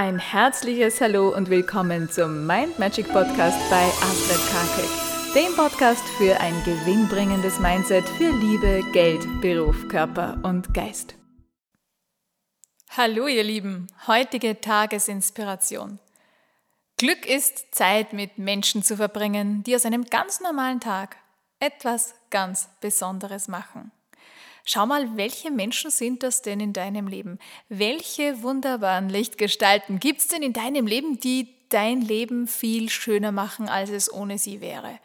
Ein herzliches Hallo und willkommen zum Mind Magic Podcast bei Astrid Karkel, dem Podcast für ein gewinnbringendes Mindset für Liebe, Geld, Beruf, Körper und Geist. Hallo ihr Lieben, heutige Tagesinspiration. Glück ist Zeit mit Menschen zu verbringen, die aus einem ganz normalen Tag etwas ganz Besonderes machen. Schau mal, welche Menschen sind das denn in deinem Leben? Welche wunderbaren Lichtgestalten gibt es denn in deinem Leben, die dein Leben viel schöner machen, als es ohne sie wäre?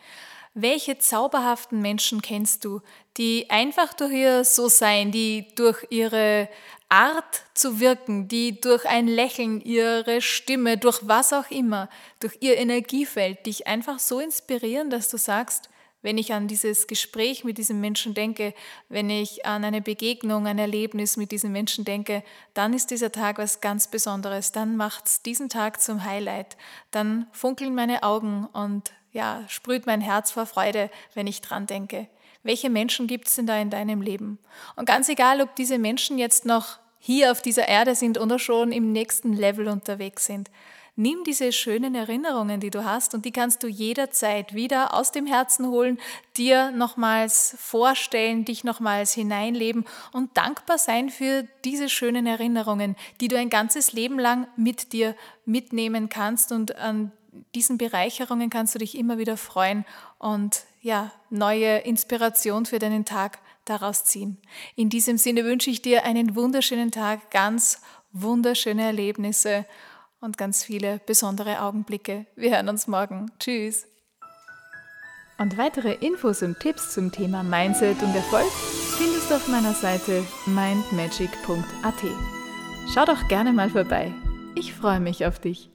Welche zauberhaften Menschen kennst du, die einfach durch ihr So-Sein, die durch ihre Art zu wirken, die durch ein Lächeln, ihre Stimme, durch was auch immer, durch ihr Energiefeld dich einfach so inspirieren, dass du sagst, wenn ich an dieses Gespräch mit diesem Menschen denke, wenn ich an eine Begegnung, ein Erlebnis mit diesem Menschen denke, dann ist dieser Tag was ganz Besonderes. Dann macht es diesen Tag zum Highlight. Dann funkeln meine Augen und ja, sprüht mein Herz vor Freude, wenn ich dran denke. Welche Menschen gibt es denn da in deinem Leben? Und ganz egal, ob diese Menschen jetzt noch hier auf dieser Erde sind oder schon im nächsten Level unterwegs sind. Nimm diese schönen Erinnerungen, die du hast, und die kannst du jederzeit wieder aus dem Herzen holen, dir nochmals vorstellen, dich nochmals hineinleben und dankbar sein für diese schönen Erinnerungen, die du ein ganzes Leben lang mit dir mitnehmen kannst und an diesen Bereicherungen kannst du dich immer wieder freuen und ja, neue Inspiration für deinen Tag daraus ziehen. In diesem Sinne wünsche ich dir einen wunderschönen Tag, ganz wunderschöne Erlebnisse und ganz viele besondere Augenblicke. Wir hören uns morgen. Tschüss. Und weitere Infos und Tipps zum Thema Mindset und Erfolg findest du auf meiner Seite mindmagic.at. Schau doch gerne mal vorbei. Ich freue mich auf dich.